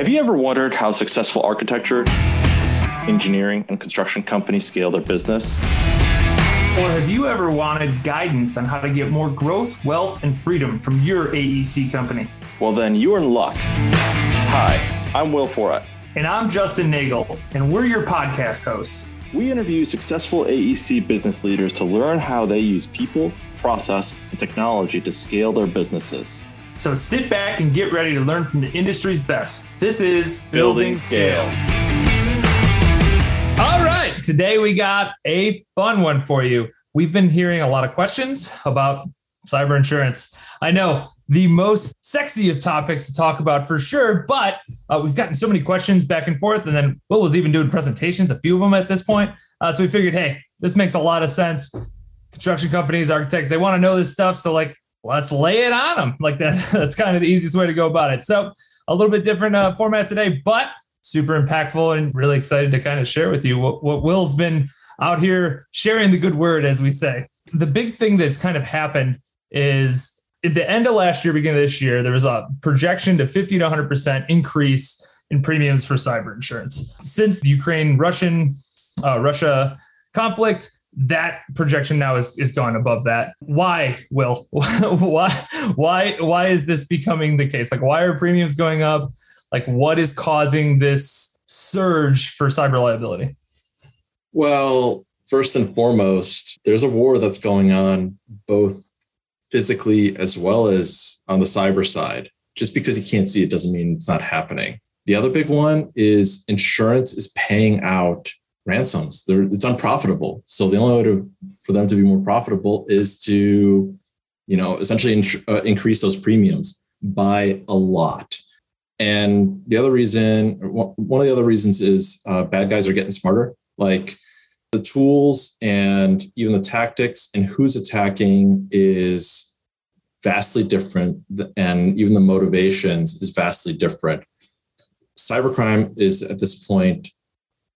Have you ever wondered how successful architecture, engineering, and construction companies scale their business? Or have you ever wanted guidance on how to get more growth, wealth, and freedom from your AEC company? Well, then you are in luck. Hi, I'm Will Foret. And I'm Justin Neagle, and we're your podcast hosts. We interview successful AEC business leaders to learn how they use people, process, and technology to scale their businesses. So sit back and get ready to learn from the industry's best. This is Building Scale. All right, today we got a fun one for you. We've been hearing a lot of questions about cyber insurance. I know the most sexy of topics to talk about for sure, but uh, we've gotten so many questions back and forth. And then Will was even doing presentations, a few of them at this point. Uh, so we figured, hey, this makes a lot of sense. Construction companies, architects, they want to know this stuff. So, like, let's lay it on them. Like that, that's kind of the easiest way to go about it. So a little bit different uh, format today, but super impactful and really excited to kind of share with you what, what Will's been out here sharing the good word, as we say. The big thing that's kind of happened is at the end of last year, beginning of this year, there was a projection to 50 to 100% increase in premiums for cyber insurance. Since the Ukraine Russian uh, Russia conflict, that projection now is, is gone above that. Why, Will? why, why, why is this becoming the case? Like, why are premiums going up? Like, what is causing this surge for cyber liability? Well, first and foremost, there's a war that's going on both physically as well as on the cyber side. Just because you can't see it doesn't mean it's not happening. The other big one is insurance is paying out ransoms. They're, it's unprofitable. So the only way to, for them to be more profitable is to, you know, essentially in, uh, increase those premiums by a lot. And the other reason, one of the other reasons is uh, bad guys are getting smarter. Like the tools and even the tactics and who's attacking is vastly different, and even the motivations is vastly different. Cybercrime is at this point,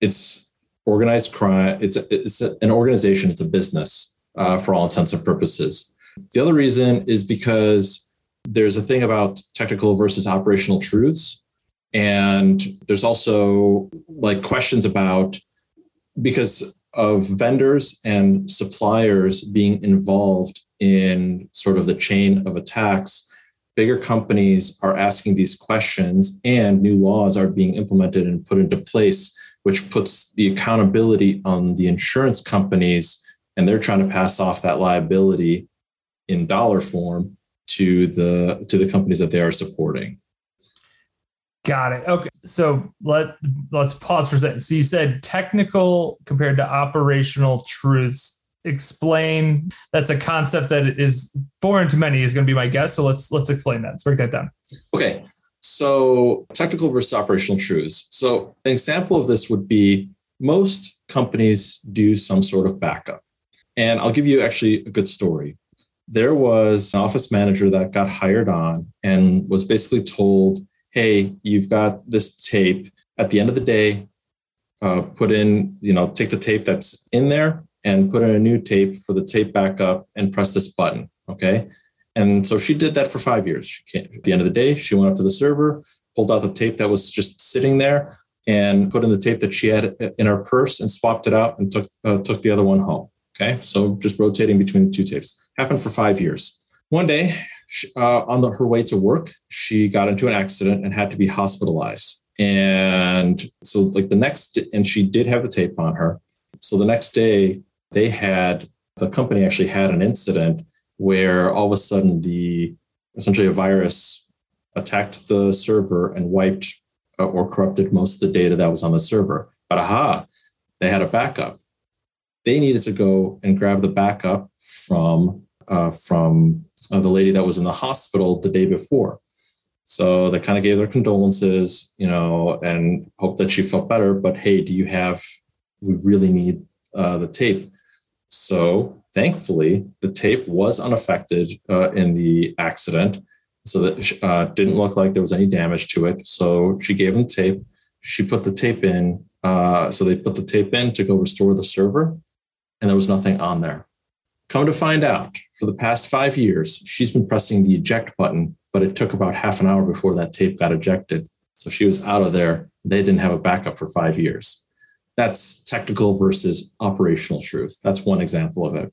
it's organized crime. It's a, it's a, an organization. It's a business uh, for all intents and purposes. The other reason is because there's a thing about technical versus operational truths, and there's also like questions about because of vendors and suppliers being involved in sort of the chain of attacks bigger companies are asking these questions and new laws are being implemented and put into place which puts the accountability on the insurance companies and they're trying to pass off that liability in dollar form to the to the companies that they are supporting. Got it. Okay. So let let's pause for a second. So you said technical compared to operational truths. Explain that's a concept that is foreign to many is going to be my guess. So let's let's explain that. Let's break that down. Okay so, technical versus operational truths. So, an example of this would be most companies do some sort of backup. And I'll give you actually a good story. There was an office manager that got hired on and was basically told, hey, you've got this tape. At the end of the day, uh, put in, you know, take the tape that's in there and put in a new tape for the tape backup and press this button. Okay. And so she did that for five years. at the end of the day, she went up to the server, pulled out the tape that was just sitting there, and put in the tape that she had in her purse and swapped it out and took uh, took the other one home. Okay, so just rotating between the two tapes happened for five years. One day, uh, on the, her way to work, she got into an accident and had to be hospitalized. And so, like the next, and she did have the tape on her. So the next day, they had the company actually had an incident where all of a sudden the essentially a virus attacked the server and wiped uh, or corrupted most of the data that was on the server. But aha, they had a backup. They needed to go and grab the backup from uh, from uh, the lady that was in the hospital the day before. So they kind of gave their condolences, you know, and hope that she felt better. But hey, do you have? We really need uh, the tape. So thankfully, the tape was unaffected uh, in the accident. So that uh, didn't look like there was any damage to it. So she gave them tape. She put the tape in. Uh, so they put the tape in to go restore the server, and there was nothing on there. Come to find out, for the past five years, she's been pressing the eject button, but it took about half an hour before that tape got ejected. So she was out of there. They didn't have a backup for five years. That's technical versus operational truth. That's one example of it.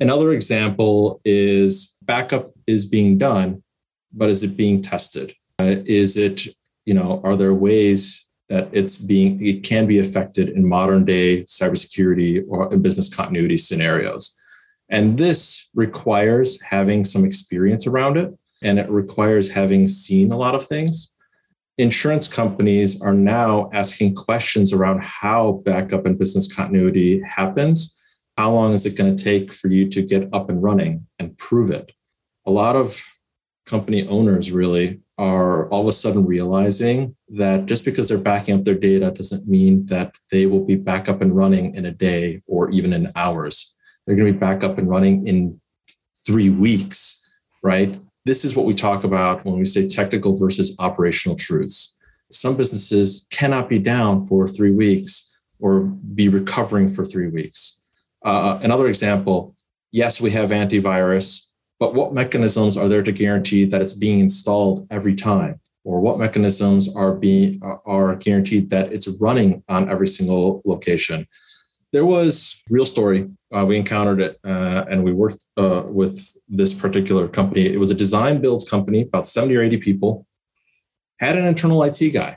Another example is backup is being done, but is it being tested? Uh, is it, you know, are there ways that it's being, it can be affected in modern day cybersecurity or in business continuity scenarios? And this requires having some experience around it, and it requires having seen a lot of things. Insurance companies are now asking questions around how backup and business continuity happens. How long is it going to take for you to get up and running and prove it? A lot of company owners really are all of a sudden realizing that just because they're backing up their data doesn't mean that they will be back up and running in a day or even in hours they're going to be back up and running in three weeks, right? This is what we talk about when we say technical versus operational truths. Some businesses cannot be down for three weeks or be recovering for three weeks. Uh, another example yes, we have antivirus, but what mechanisms are there to guarantee that it's being installed every time? Or what mechanisms are being are guaranteed that it's running on every single location? there was real story. Uh, we encountered it, uh, and we worked uh, with this particular company. It was a design build company, about seventy or eighty people. Had an internal IT guy.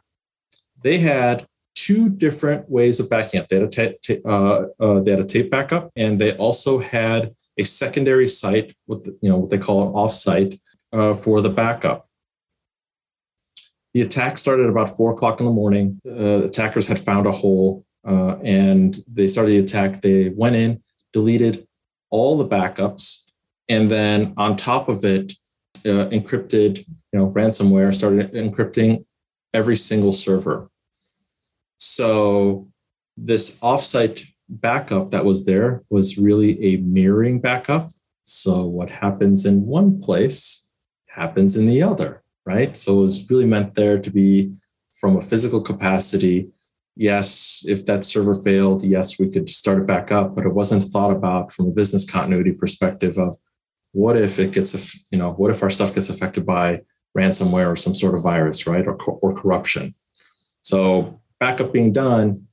They had two different ways of backing up. They had a uh, uh, they had a tape backup, and they also had a secondary site with you know what they call an offsite uh, for the backup. The attack started at about four o'clock in the morning. Uh, attackers had found a hole uh, and they started the attack. They went in, deleted all the backups, and then on top of it, uh, encrypted, you know, ransomware started encrypting every single server. So this offsite backup that was there was really a mirroring backup. So what happens in one place happens in the other, right? So it was really meant there to be from a physical capacity yes, if that server failed, yes, we could start it back up, but it wasn't thought about from a business continuity perspective of what if it gets, you know, what if our stuff gets affected by ransomware or some sort of virus, right? Or, or corruption. So backup being done,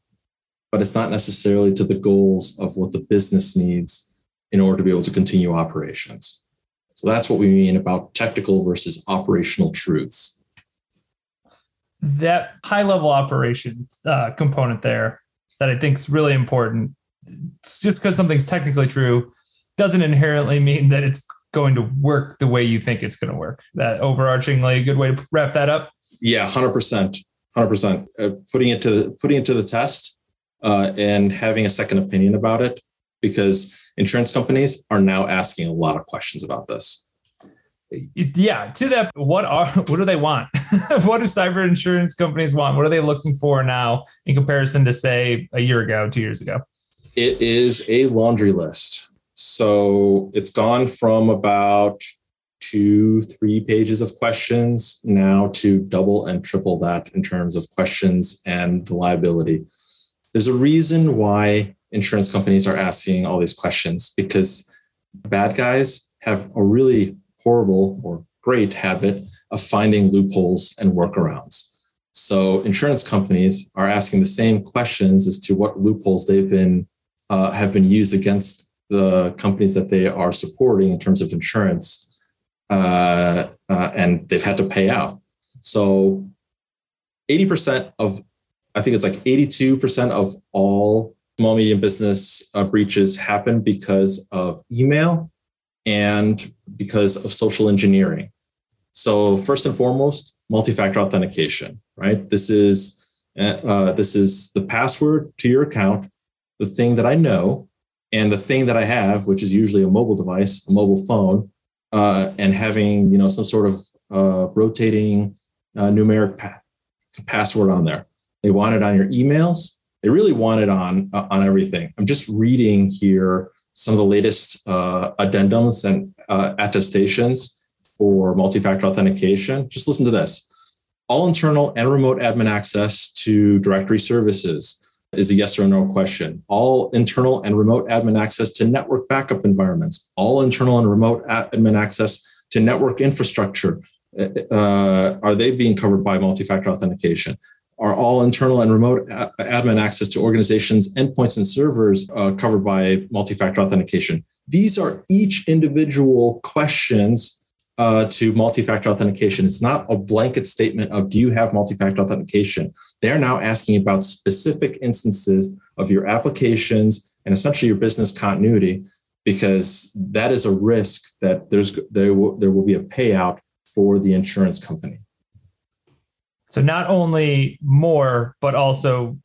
but it's not necessarily to the goals of what the business needs in order to be able to continue operations. So that's what we mean about technical versus operational truths that high level operation uh, component there that I think is really important. It's just because something's technically true doesn't inherently mean that it's going to work the way you think it's going to work. That overarchingly a good way to wrap that up. Yeah, hundred percent, hundred percent. Uh, putting it to the, putting it to the test uh, and having a second opinion about it, because insurance companies are now asking a lot of questions about this. Yeah to that what are what do they want? What do cyber insurance companies want? What are they looking for now in comparison to say a year ago two years ago? It is a laundry list. So it's gone from about two three pages of questions now to double and triple that in terms of questions and the liability there's a reason why insurance companies are asking all these questions because bad guys have a really horrible or great habit of finding loopholes and workarounds. So insurance companies are asking the same questions as to what loopholes they've been uh, have been used against the companies that they are supporting in terms of insurance, uh, uh, and they've had to pay out. So, eighty percent of, I think it's like eighty-two percent of all small medium business uh, breaches happen because of email and because of social engineering. So first and foremost, multi-factor authentication, right? This is uh, this is the password to your account, the thing that I know, and the thing that I have, which is usually a mobile device, a mobile phone, uh, and having you know some sort of uh, rotating uh, numeric pa- password on there. They want it on your emails. They really want it on uh, on everything. I'm just reading here some of the latest uh, addendums and uh, attestations for multi-factor authentication. Just listen to this. All internal and remote admin access to directory services is a yes or no question. All internal and remote admin access to network backup environments. All internal and remote admin access to network infrastructure uh, are they being covered by multi-factor authentication? Are all internal and remote a- admin access to organizations, endpoints, and servers uh, covered by multi-factor authentication? These are each individual questions uh, to multi-factor authentication. It's not a blanket statement of do you have multi-factor authentication. They're now asking about specific instances of your applications and essentially your business continuity, because that is a risk that there's there will, there will be a payout for the insurance company. So not only more, but also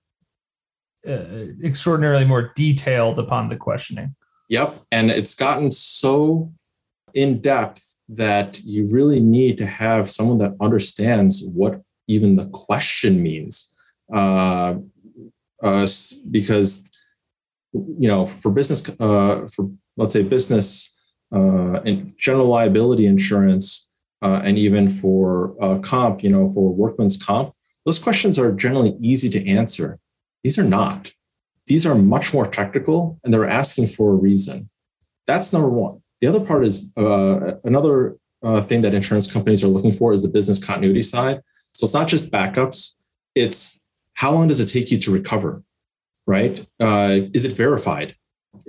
uh, extraordinarily more detailed upon the questioning. Yep, and it's gotten so in depth that you really need to have someone that understands what even the question means. Uh, uh, because you know, for business, uh, for let's say business uh, and general liability insurance, uh, and even for uh, comp, you know, for workman's comp, those questions are generally easy to answer. These are not. These are much more technical, and they're asking for a reason. That's number one. The other part is uh, another uh, thing that insurance companies are looking for is the business continuity side. So it's not just backups; it's how long does it take you to recover, right? Uh, is it verified?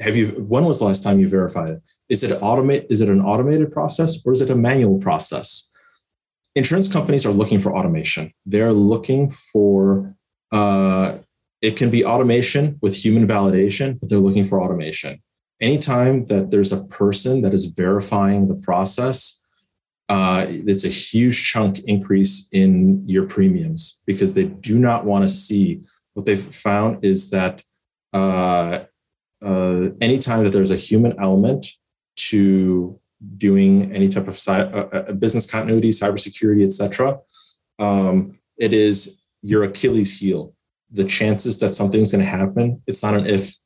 Have you? When was the last time you verified it? Is it automate? Is it an automated process or is it a manual process? Insurance companies are looking for automation. They're looking for. Uh, it can be automation with human validation, but they're looking for automation anytime that there's a person that is verifying the process, uh, it's a huge chunk increase in your premiums because they do not want to see what they've found is that uh, uh, anytime that there's a human element to doing any type of cy- uh, uh, business continuity, cybersecurity, etc., um, it is your Achilles heel. The chances that something's going to happen, it's not an if,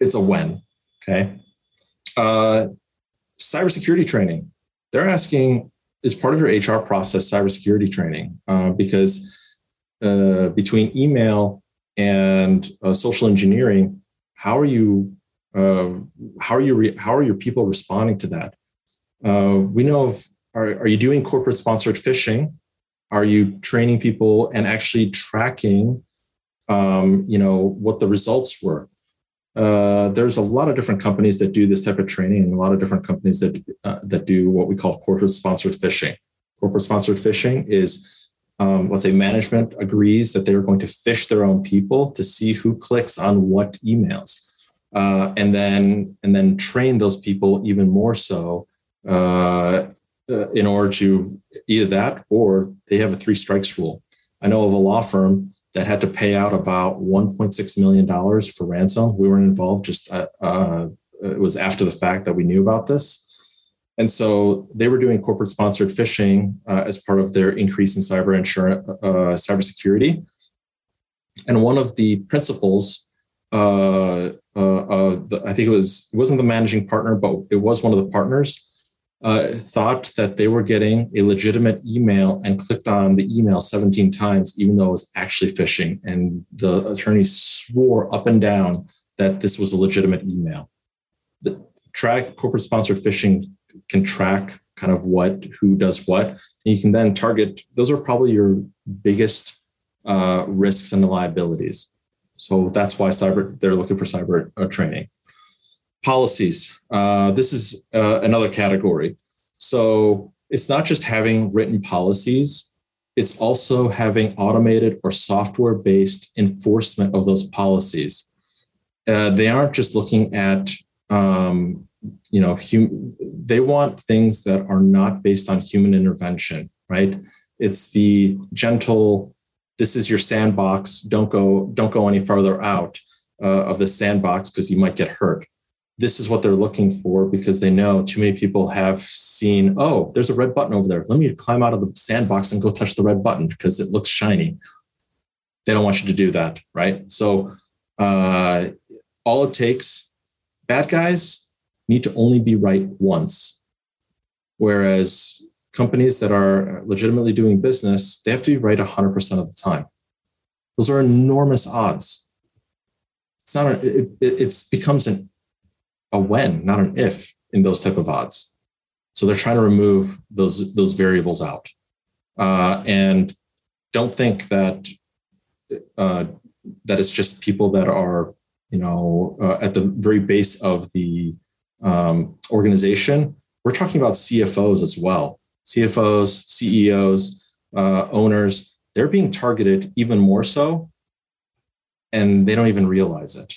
it's a when. Okay. Uh, cybersecurity training. They're asking, is part of your HR process cybersecurity training? Uh, because uh, between email and uh, social engineering, how are you? Uh, how are you? Re- how are your people responding to that? Uh, we know of. Are, are you doing corporate sponsored phishing? Are you training people and actually tracking? Um, you know what the results were uh, there's a lot of different companies that do this type of training and a lot of different companies that uh, that do what we call corporate sponsored phishing. Corporate sponsored phishing is um, let's say management agrees that they're going to phish their own people to see who clicks on what emails. Uh, and then and then train those people even more so uh, uh, in order to either that or they have a three strikes rule. I know of a law firm that had to pay out about 1.6 million dollars for ransom. We weren't involved; just uh, uh, it was after the fact that we knew about this. And so they were doing corporate sponsored phishing uh, as part of their increase in cyber insurance, uh, cybersecurity. And one of the principals, uh, uh, the, I think it was it wasn't the managing partner, but it was one of the partners uh, thought that they were getting a legitimate email and clicked on the email 17 times, even though it was actually phishing. And the attorney swore up and down that this was a legitimate email. The track corporate sponsored phishing can track kind of what, who does what. And you can then target, those are probably your biggest uh, risks and the liabilities. So that's why cyber, they're looking for cyber uh, training policies. Uh, this is uh, another category. So it's not just having written policies, it's also having automated or software based enforcement of those policies. Uh, they aren't just looking at, um, you know, hum- they want things that are not based on human intervention, right? It's the gentle, this is your sandbox, don't go, don't go any further out uh, of the sandbox because you might get hurt this is what they're looking for because they know too many people have seen, oh, there's a red button over there. Let me climb out of the sandbox and go touch the red button because it looks shiny. They don't want you to do that, right? So uh, all it takes, bad guys need to only be right once. Whereas companies that are legitimately doing business, they have to be right 100% of the time. Those are enormous odds. It's not, a, it, it becomes an a when, not an if in those type of odds. So they're trying to remove those those variables out. uh, and don't think that uh, that it's just people that are you know uh, at the very base of the um, organization. We're talking about CFOs as well, CFOs, CEOs, uh, owners. They're being targeted even more so, and they don't even realize it.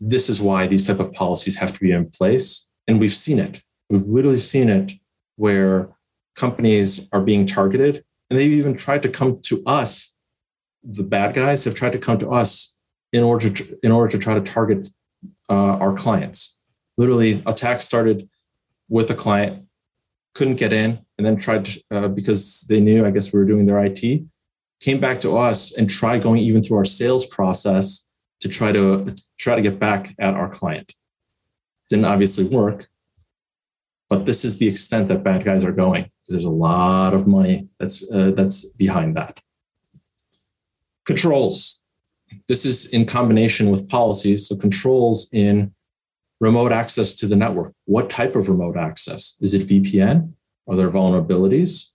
This is why these type of policies have to be in place, and we've seen it. We've literally seen it where companies are being targeted, and they've even tried to come to us. The bad guys have tried to come to us in order to, in order to try to target uh, our clients. Literally, attack started with a client, couldn't get in, and then tried to, uh, because they knew, I guess, we were doing their IT, came back to us and tried going even through our sales process to try to try to get back at our client. Didn't obviously work, but this is the extent that bad guys are going because there's a lot of money that's uh, that's behind that. Controls. This is in combination with policies. So controls in remote access to the network. What type of remote access? Is it VPN? Are there vulnerabilities?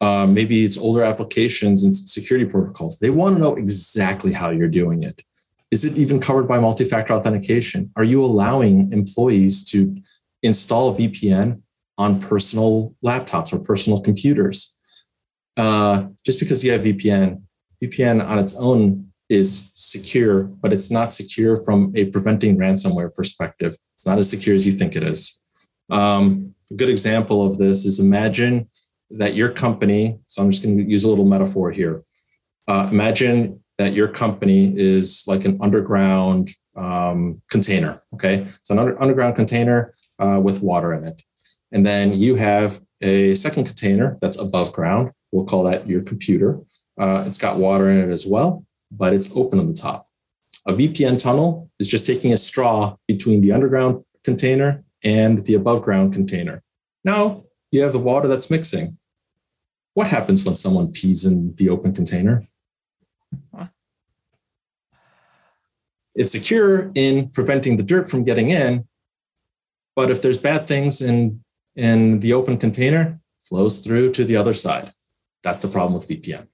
Uh, maybe it's older applications and security protocols. They want to know exactly how you're doing it. Is it even covered by multi factor authentication? Are you allowing employees to install VPN on personal laptops or personal computers? Uh, just because you have VPN, VPN on its own is secure, but it's not secure from a preventing ransomware perspective. It's not as secure as you think it is. Um, a good example of this is imagine that your company, so I'm just going to use a little metaphor here. Uh, imagine that your company is like an underground um, container. Okay. It's an under, underground container uh, with water in it. And then you have a second container that's above ground. We'll call that your computer. Uh, it's got water in it as well but it's open on the top. A VPN tunnel is just taking a straw between the underground container and the above ground container. Now you have the water that's mixing. What happens when someone pees in the open container? It's secure in preventing the dirt from getting in, but if there's bad things in, in the open container, flows through to the other side. That's the problem with VPN.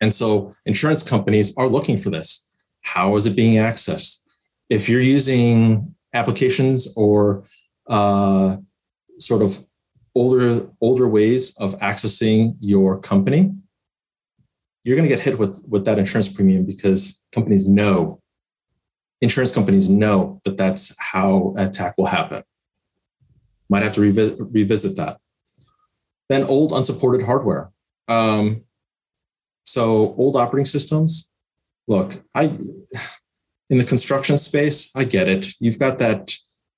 And so insurance companies are looking for this. How is it being accessed? If you're using applications or uh, sort of older older ways of accessing your company, you're going to get hit with with that insurance premium because companies know insurance companies know that that's how attack will happen. Might have to revisit, revisit that. Then old unsupported hardware. Um, so old operating systems, look, I in the construction space, I get it. You've got that.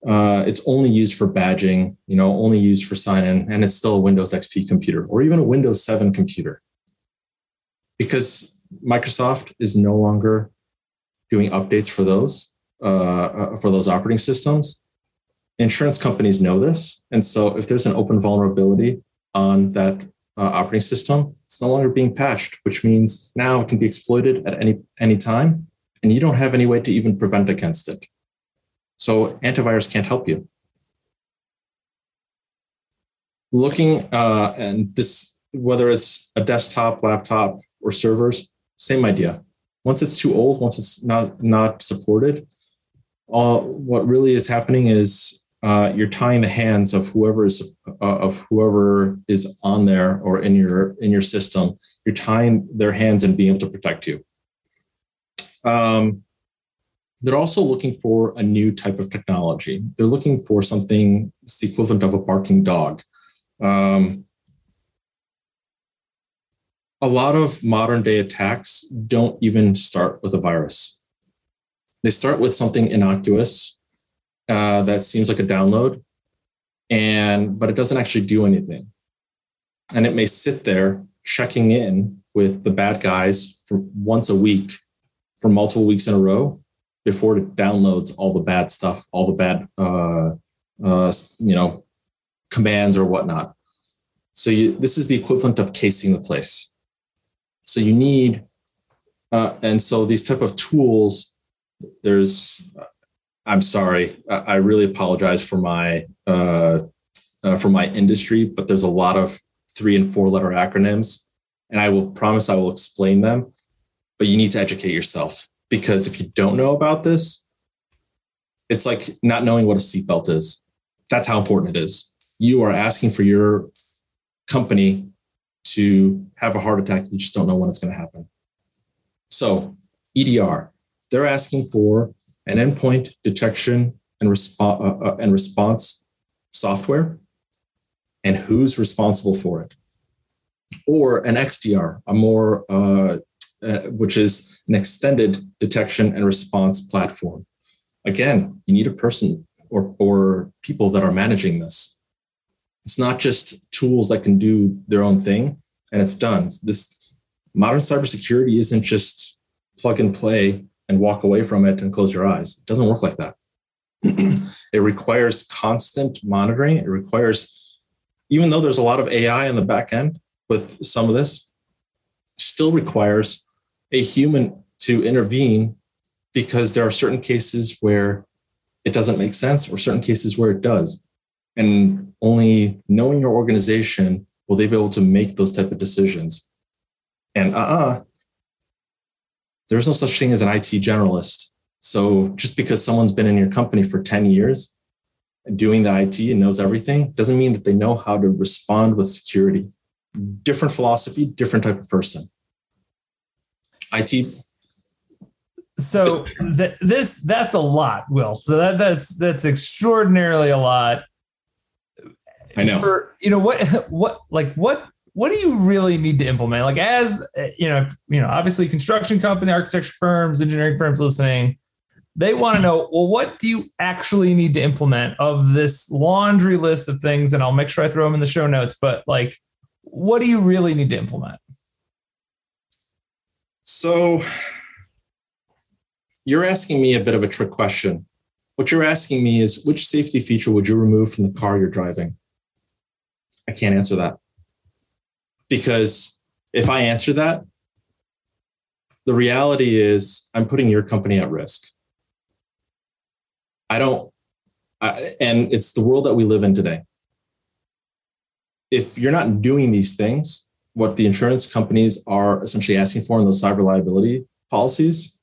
Uh, it's only used for badging, you know, only used for sign-in, and it's still a Windows XP computer or even a Windows 7 computer, because Microsoft is no longer doing updates for those uh, uh for those operating systems. Insurance companies know this, and so if there's an open vulnerability on that uh, operating system, it's no longer being patched, which means now it can be exploited at any any time, and you don't have any way to even prevent against it. So antivirus can't help you. Looking uh, and this whether it's a desktop, laptop, or servers, same idea. Once it's too old, once it's not not supported, uh, what really is happening is uh, you're tying the hands of whoever is uh, of whoever is on there or in your in your system. You're tying their hands and being able to protect you. Um, they're also looking for a new type of technology. They're looking for something that's the equivalent of a barking dog. Um, a lot of modern day attacks don't even start with a virus. They start with something innocuous uh, that seems like a download, and but it doesn't actually do anything. And it may sit there checking in with the bad guys for once a week for multiple weeks in a row before it downloads all the bad stuff, all the bad, uh, uh, you know, commands or whatnot. So you, this is the equivalent of casing the place. So you need, uh, and so these type of tools, there's I'm sorry. I really apologize for my uh, uh, for my industry, but there's a lot of three and four letter acronyms, and I will promise I will explain them. But you need to educate yourself because if you don't know about this, it's like not knowing what a seatbelt is. That's how important it is. You are asking for your company to have a heart attack. You just don't know when it's going to happen. So, EDR, they're asking for an endpoint detection and, resp- uh, uh, and response software and who's responsible for it. Or an XDR, a more, uh, uh, which is an extended detection and response platform. Again, you need a person or, or people that are managing this. It's not just tools that can do their own thing and it's done. This modern cybersecurity isn't just plug and play and walk away from it and close your eyes. It doesn't work like that. it requires constant monitoring. It requires, even though there's a lot of AI in the back end with some of this, still requires a human to intervene because there are certain cases where it doesn't make sense or certain cases where it does. And only knowing your organization will they be able to make those type of decisions. And uh-uh, there's no such thing as an IT generalist. So just because someone's been in your company for 10 years doing the IT and knows everything doesn't mean that they know how to respond with security. Different philosophy, different type of person. IT. So th- this that's a lot, Will. So that that's that's extraordinarily a lot. I know. For, you know what what like what what do you really need to implement? Like as eh, you know, you know, obviously construction company, architecture firms, engineering firms listening, they want to know, well, what do you actually need to implement of this laundry list of things? And I'll make sure I throw them in the show notes, but like, what do you really need to implement? So you're asking me a bit of a trick question. What you're asking me is which safety feature would you remove from the car you're driving? I can't answer that. Because if I answer that, the reality is I'm putting your company at risk. I don't, I, and it's the world that we live in today. If you're not doing these things, what the insurance companies are essentially asking for in those cyber liability policies,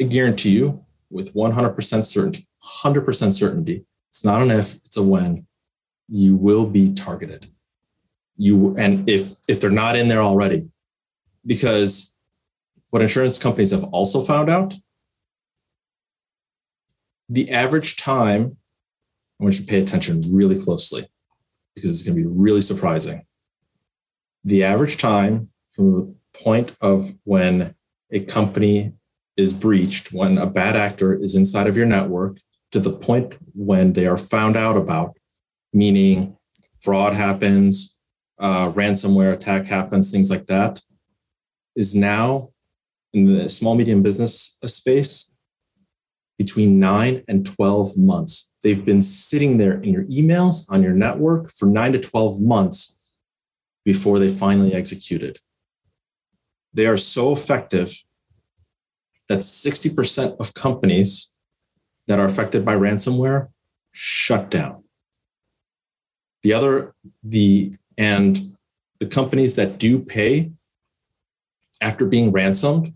I guarantee you with 100% certainty, 100% certainty, it's not an if, it's a when, you will be targeted. You and if if they're not in there already because what insurance companies have also found out the average time i want you to pay attention really closely because it's going to be really surprising. The average time from the point of when a company is breached when a bad actor is inside of your network to the point when they are found out about meaning fraud happens uh, ransomware attack happens, things like that, is now in the small medium business space between nine and 12 months. They've been sitting there in your emails on your network for nine to 12 months before they finally executed. They are so effective that 60% of companies that are affected by ransomware shut down. The other, the and the companies that do pay after being ransomed,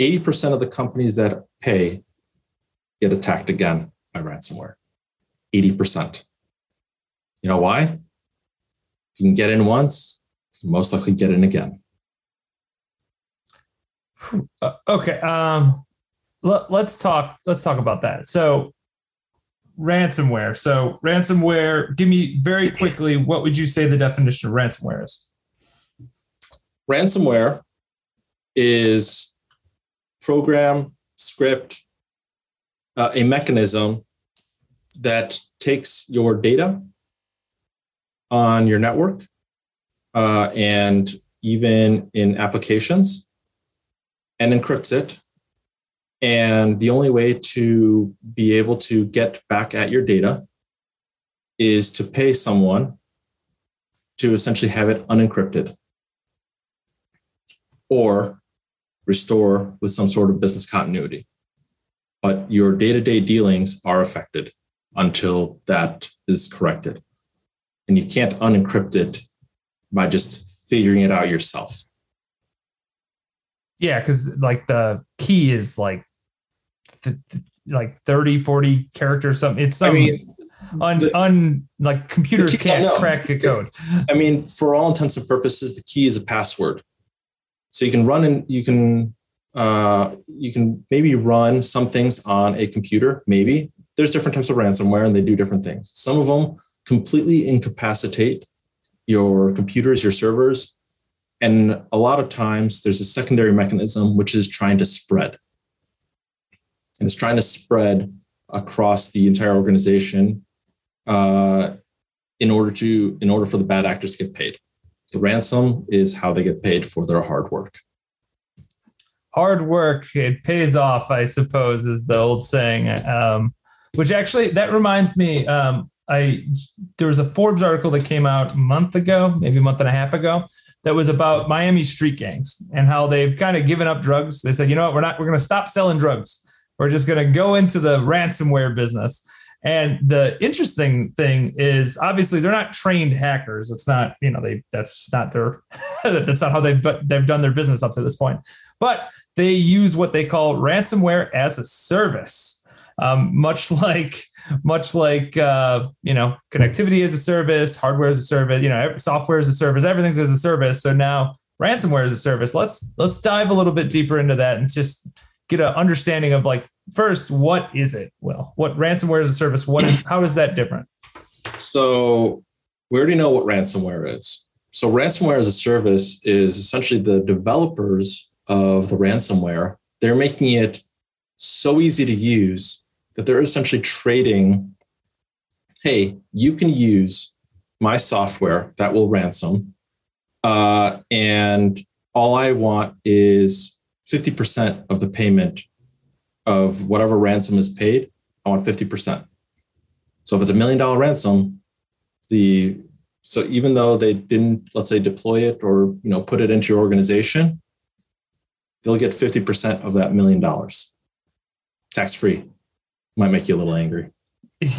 80% of the companies that pay get attacked again by ransomware. 80%. You know why? You can get in once, you most likely get in again. Uh, okay. Um, let, let's talk. Let's talk about that. So, ransomware. So ransomware, give me very quickly, what would you say the definition of ransomware is? Ransomware is program, script, uh, a mechanism that takes your data on your network uh, and even in applications and encrypts it and the only way to be able to get back at your data is to pay someone to essentially have it unencrypted or restore with some sort of business continuity. But your day to day dealings are affected until that is corrected. and you can't unencrypt it by just figuring it out yourself. Yeah, because like the key is like th- th- like 30, 40 characters, something. It's some I mean, un, the, un like computers can't crack the code. I mean, for all intents and purposes, the key is a password. So you can run and you can uh, you can maybe run some things on a computer. Maybe there's different types of ransomware and they do different things. Some of them completely incapacitate your computers, your servers. And a lot of times there's a secondary mechanism which is trying to spread. And it's trying to spread across the entire organization uh, in order to in order for the bad actors to get paid. The ransom is how they get paid for their hard work. Hard work, it pays off, I suppose, is the old saying. Um, which actually that reminds me, um, I there was a Forbes article that came out a month ago, maybe a month and a half ago, that was about Miami street gangs and how they've kind of given up drugs. They said, you know what, we're not, we're going to stop selling drugs. We're just going to go into the ransomware business. And the interesting thing is obviously they're not trained hackers. It's not, you know, they that's not their that's not how they've they've done their business up to this point. But they use what they call ransomware as a service. Um, much like much like uh, you know connectivity as a service hardware as a service you know software as a service everything's as a service so now ransomware as a service let's let's dive a little bit deeper into that and just get an understanding of like first what is it? Well what ransomware as a service what is how is that different? So we already know what ransomware is. So ransomware as a service is essentially the developers of the ransomware. They're making it so easy to use that they're essentially trading hey you can use my software that will ransom uh, and all i want is 50% of the payment of whatever ransom is paid, I want 50%. So if it's a million dollar ransom, the so even though they didn't, let's say, deploy it or you know put it into your organization, they'll get 50% of that million dollars. Tax free. Might make you a little angry.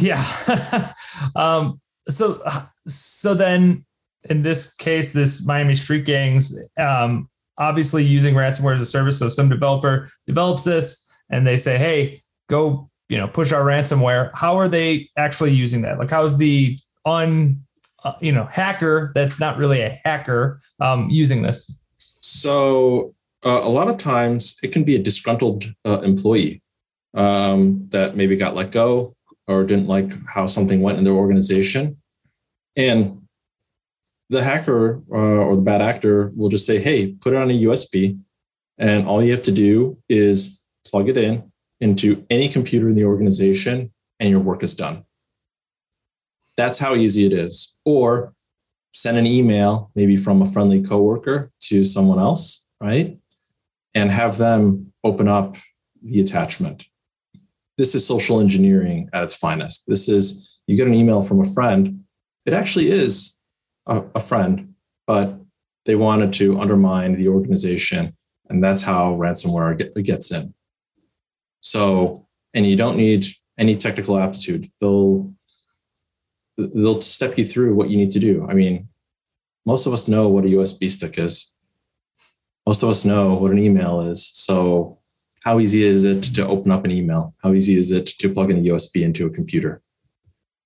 Yeah. um, so so then in this case, this Miami street gangs, um, obviously using ransomware as a service. So some developer develops this and they say, hey, go, you know, push our ransomware. How are they actually using that? Like, how's the un, uh, you know, hacker that's not really a hacker um, using this? So uh, a lot of times it can be a disgruntled uh, employee um, that maybe got let go or didn't like how something went in their organization. And the hacker uh, or the bad actor will just say, hey, put it on a USB. And all you have to do is plug it in into any computer in the organization, and your work is done. That's how easy it is. Or send an email, maybe from a friendly coworker to someone else, right? And have them open up the attachment. This is social engineering at its finest. This is you get an email from a friend. It actually is a, a friend, but they wanted to undermine the organization. And that's how ransomware get, gets in. So, and you don't need any technical aptitude. They'll they'll step you through what you need to do. I mean, most of us know what a USB stick is. Most of us know what an email is. So, how easy is it to open up an email? How easy is it to plug in a USB into a computer?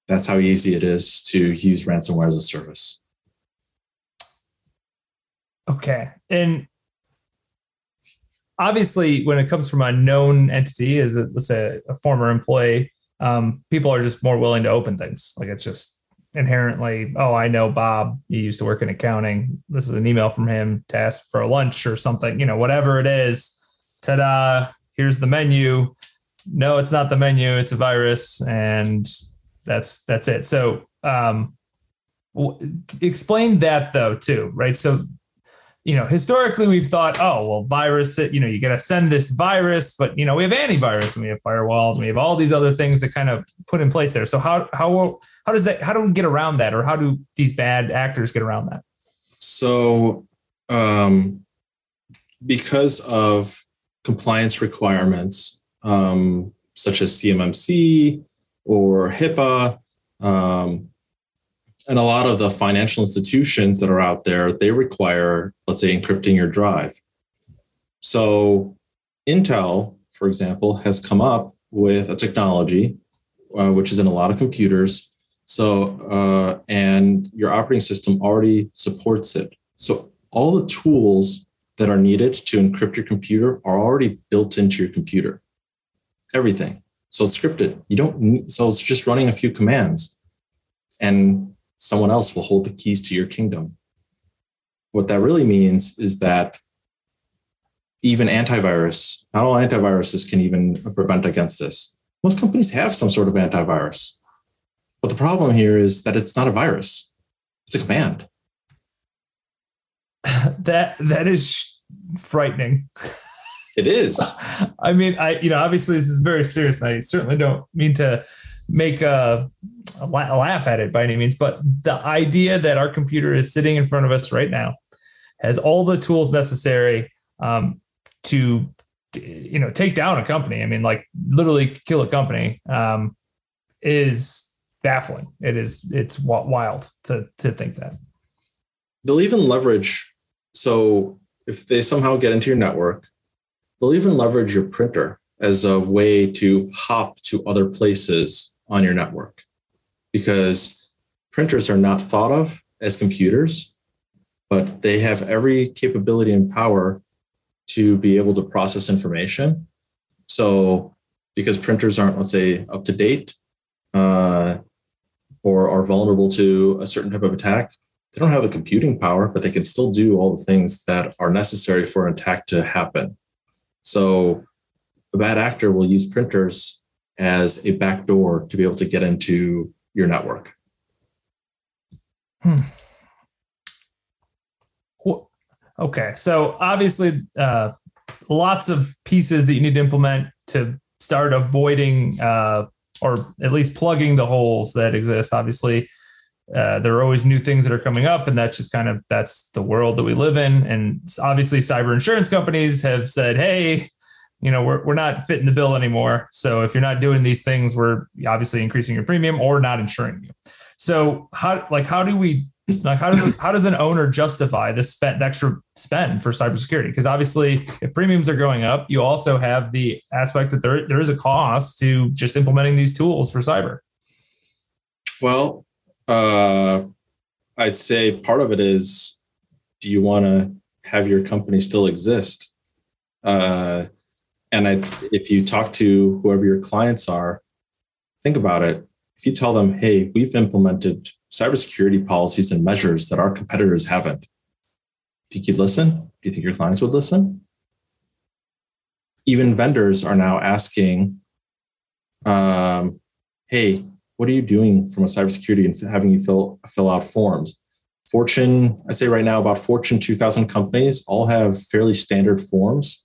That's how easy it is to use ransomware as a service. Okay. And obviously when it comes from a known entity as let's say a former employee um, people are just more willing to open things. Like it's just inherently oh i know bob. He used to work in accounting. This is an email from him to ask for a lunch or something you know whatever it is. Ta-da. Here's the menu. No it's not the menu. It's a virus. And that's that's it. So um, explain that though too right? So you know, historically we've thought, oh, well, virus, you know, you got to send this virus, but you know, we have antivirus and we have firewalls and we have all these other things that kind of put in place there. So how how how does that how do we get around that, or how do these bad actors get around that? So, um, because of compliance requirements um, such as CMMC or HIPAA, um, and a lot of the financial institutions that are out there, they require, let's say, encrypting your drive. So Intel, for example, has come up with a technology uh, which is in a lot of computers. So, uh, and your operating system already supports it. So, all the tools that are needed to encrypt your computer are already built into your computer. Everything. So it's scripted. You don't need, so it's just running a few commands and someone else will hold the keys to your kingdom. What that really means is that even antivirus, not all antiviruses can even prevent against this most companies have some sort of antivirus. But the problem here is that it's not a virus, it's a command. that that is frightening. It is. I mean, I you know, obviously this is very serious. I certainly don't mean to make a laugh at it by any means, but the idea that our computer is sitting in front of us right now has all the tools necessary um, to you know take down a company. I mean like literally kill a company um, is baffling. It is it's wild to to think that. They'll even leverage so if they somehow get into your network they'll even leverage your printer as a way to hop to other places on your network because printers are not thought of as computers but they have every capability and power to be able to process information. So, because printers aren't, let's say, up to date uh, or are vulnerable to a certain type of attack, they don't have the computing power, but they can still do all the things that are necessary for an attack to happen. So, a bad actor will use printers as a backdoor to be able to get into your network. Hmm. Okay, so obviously, uh, lots of pieces that you need to implement to start avoiding uh, or at least plugging the holes that exist. Obviously, uh, there are always new things that are coming up, and that's just kind of that's the world that we live in. And obviously, cyber insurance companies have said, "Hey, you know, we're we're not fitting the bill anymore. So if you're not doing these things, we're obviously increasing your premium or not insuring you." So how like how do we like how does how does an owner justify the spend the extra spend for cybersecurity? Because obviously, if premiums are going up, you also have the aspect that there there is a cost to just implementing these tools for cyber. Well, uh, I'd say part of it is, do you want to have your company still exist? Uh, and I, if you talk to whoever your clients are, think about it. If you tell them, "Hey, we've implemented cybersecurity policies and measures that our competitors haven't. Think you'd listen? Do you think your clients would listen? Even vendors are now asking, um, "Hey, what are you doing from a cybersecurity and having you fill fill out forms?" Fortune, I say right now, about Fortune 2000 companies all have fairly standard forms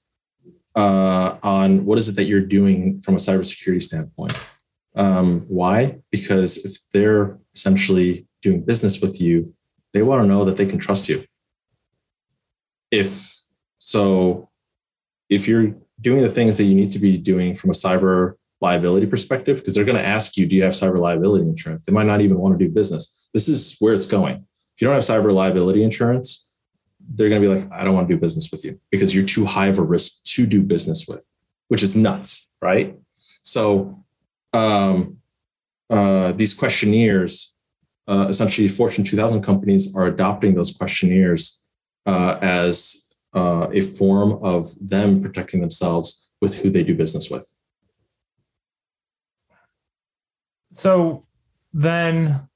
uh, on what is it that you're doing from a cybersecurity standpoint. Um, why? Because if they're essentially doing business with you, they want to know that they can trust you. If so, if you're doing the things that you need to be doing from a cyber liability perspective, because they're going to ask you, do you have cyber liability insurance? They might not even want to do business. This is where it's going. If you don't have cyber liability insurance, they're going to be like, I don't want to do business with you because you're too high of a risk to do business with, which is nuts, right? So um, uh, these questionnaires, uh, essentially Fortune 2000 companies are adopting those questionnaires uh, as uh, a form of them protecting themselves with who they do business with. So then,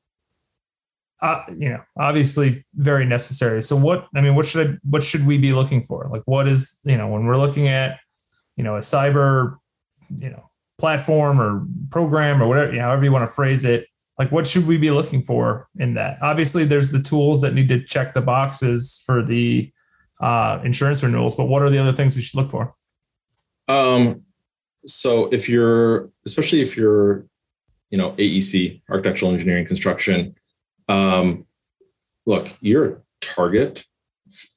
uh, you know, obviously very necessary. So what, I mean, what should I, what should we be looking for? Like, what is, you know, when we're looking at, you know, a cyber, you know, platform or program or whatever, you know, however you want to phrase it, like what should we be looking for in that? Obviously, there's the tools that need to check the boxes for the uh, insurance renewals, but what are the other things we should look for? Um, so if you're, especially if you're, you know, AEC, architectural engineering construction, um, look, you're a target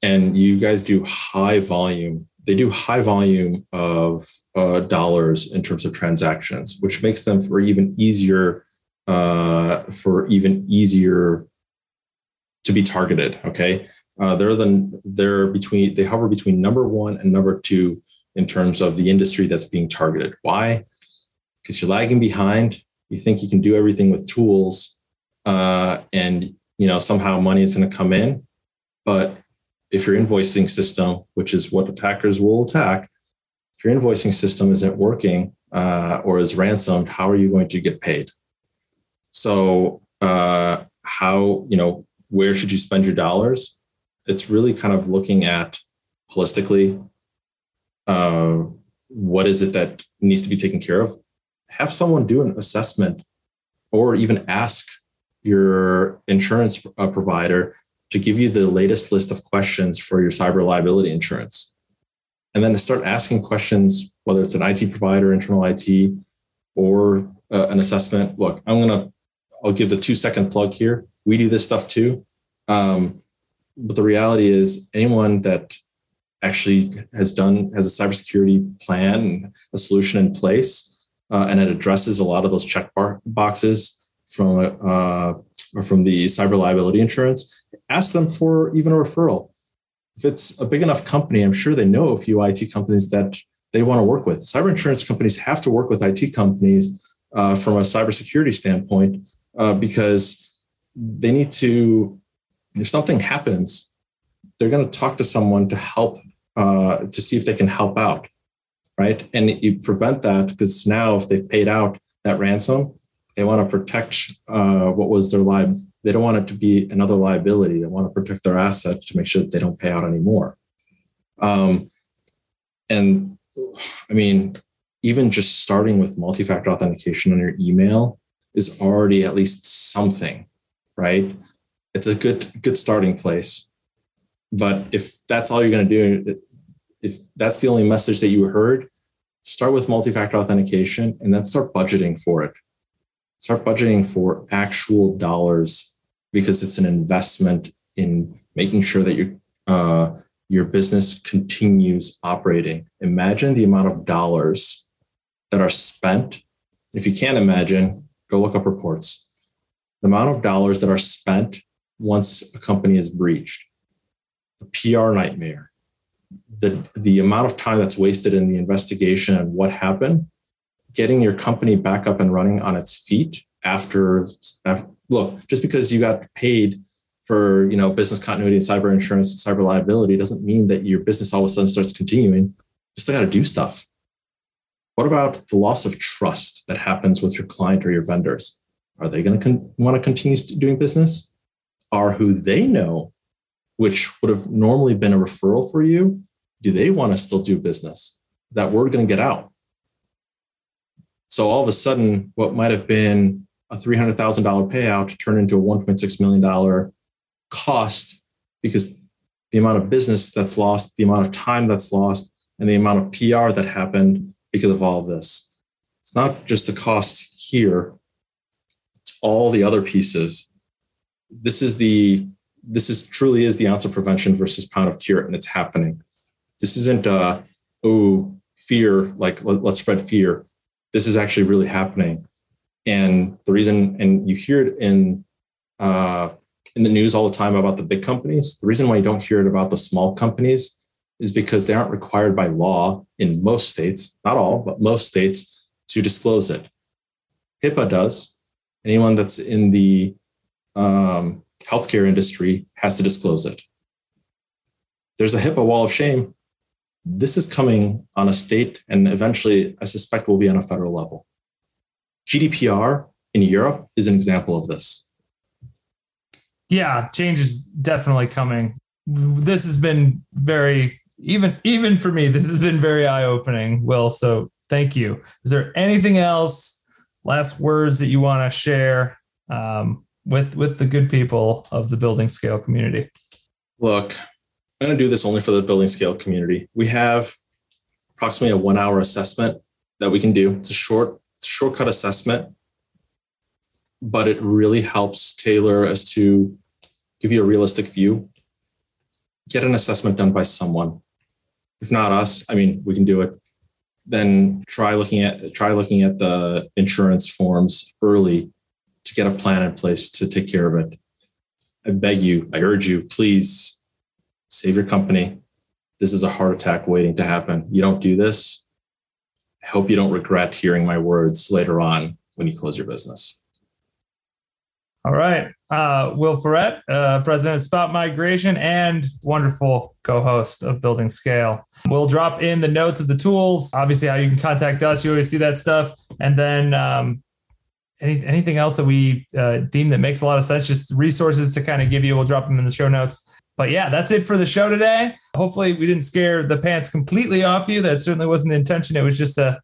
and you guys do high volume they do high volume of uh, dollars in terms of transactions, which makes them for even easier uh, for even easier to be targeted. Okay, uh, they're the they're between they hover between number one and number two in terms of the industry that's being targeted. Why? Because you're lagging behind. You think you can do everything with tools, uh, and you know somehow money is going to come in, but if your invoicing system, which is what attackers will attack, if your invoicing system isn't working uh, or is ransomed, how are you going to get paid? So, uh, how you know where should you spend your dollars? It's really kind of looking at holistically. Uh, what is it that needs to be taken care of? Have someone do an assessment, or even ask your insurance uh, provider to give you the latest list of questions for your cyber liability insurance. And then to start asking questions, whether it's an IT provider, internal IT, or uh, an assessment. Look, I'm going to, I'll give the two second plug here. We do this stuff too. Um, but the reality is, anyone that actually has done, has a cybersecurity plan, a solution in place, uh, and it addresses a lot of those check bar boxes from uh, from the cyber liability insurance, ask them for even a referral. If it's a big enough company, I'm sure they know a few IT companies that they want to work with. Cyber insurance companies have to work with IT companies uh, from a cybersecurity standpoint uh, because they need to, if something happens, they're going to talk to someone to help uh, to see if they can help out, right? And you prevent that because now if they've paid out that ransom, they want to protect uh, what was their life. They don't want it to be another liability. They want to protect their assets to make sure that they don't pay out anymore. Um, and I mean, even just starting with multi-factor authentication on your email is already at least something, right? It's a good good starting place. But if that's all you're going to do, if that's the only message that you heard, start with multi-factor authentication and then start budgeting for it start budgeting for actual dollars because it's an investment in making sure that your uh, your business continues operating. Imagine the amount of dollars that are spent. If you can't imagine, go look up reports. The amount of dollars that are spent once a company is breached, the PR nightmare, the, the amount of time that's wasted in the investigation and what happened, getting your company back up and running on its feet after, after look just because you got paid for you know business continuity and cyber insurance and cyber liability doesn't mean that your business all of a sudden starts continuing. You still got to do stuff. What about the loss of trust that happens with your client or your vendors? Are they going to con- want to continue doing business? Are who they know which would have normally been a referral for you do they want to still do business? Is that word going to get out so all of a sudden, what might have been a $300,000 payout turned into a $1.6 million cost because the amount of business that's lost, the amount of time that's lost, and the amount of PR that happened because of all of this. It's not just the cost here, it's all the other pieces. This is the this is truly is the ounce of prevention versus pound of cure, and it's happening. This isn't uh oh fear, like let, let's spread fear this is actually really happening. And the reason, and you hear it in uh, in the news all the time about the big companies. The reason why you don't hear it about the small companies is because they aren't required by law in most states, not all, but most states, to disclose it. HIPAA does. Anyone that's in the um, healthcare industry has to disclose it. There's a HIPAA wall of shame this is coming on a state and eventually, I suspect, will be on a federal level. GDPR in Europe is an example of this. Yeah, change is definitely coming. This has been very even even for me. This has been very eye opening. Will so thank you. Is there anything else? Last words that you want to share um, with with the good people of the building scale community? Look, I'm going to do this only for the building scale community. We have approximately a one hour assessment that we can do. It's a short, it's a shortcut assessment, but it really helps tailor as to give you a realistic view. Get an assessment done by someone. If not us, I mean, we can do it. Then try looking at try looking at the insurance forms early to get a plan in place to take care of it. I beg you, I urge you, please save your company. This is a heart attack waiting to happen. You don't do this. I hope you don't regret hearing my words later on when you close your business. All right. Uh, Will Foret, uh, president of Spot Migration and wonderful co host of Building Scale. We'll drop in the notes of the tools, obviously, how you can contact us. You always see that stuff. And then um, any, anything else that we uh, deem that makes a lot of sense, just resources to kind of give you, we'll drop them in the show notes. But yeah, that's it for the show today. Hopefully, we didn't scare the pants completely off you. That certainly wasn't the intention. It was just to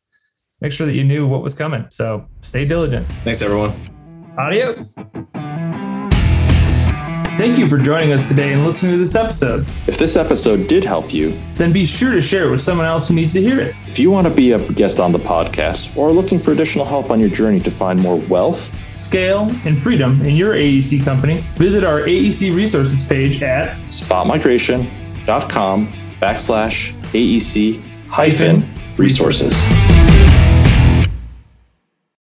make sure that you knew what was coming. So stay diligent. Thanks, everyone. Adios. Thank you for joining us today and listening to this episode. If this episode did help you, then be sure to share it with someone else who needs to hear it. If you want to be a guest on the podcast or looking for additional help on your journey to find more wealth, scale, and freedom in your AEC company, visit our AEC resources page at spotmigration.com backslash AEC hyphen resources.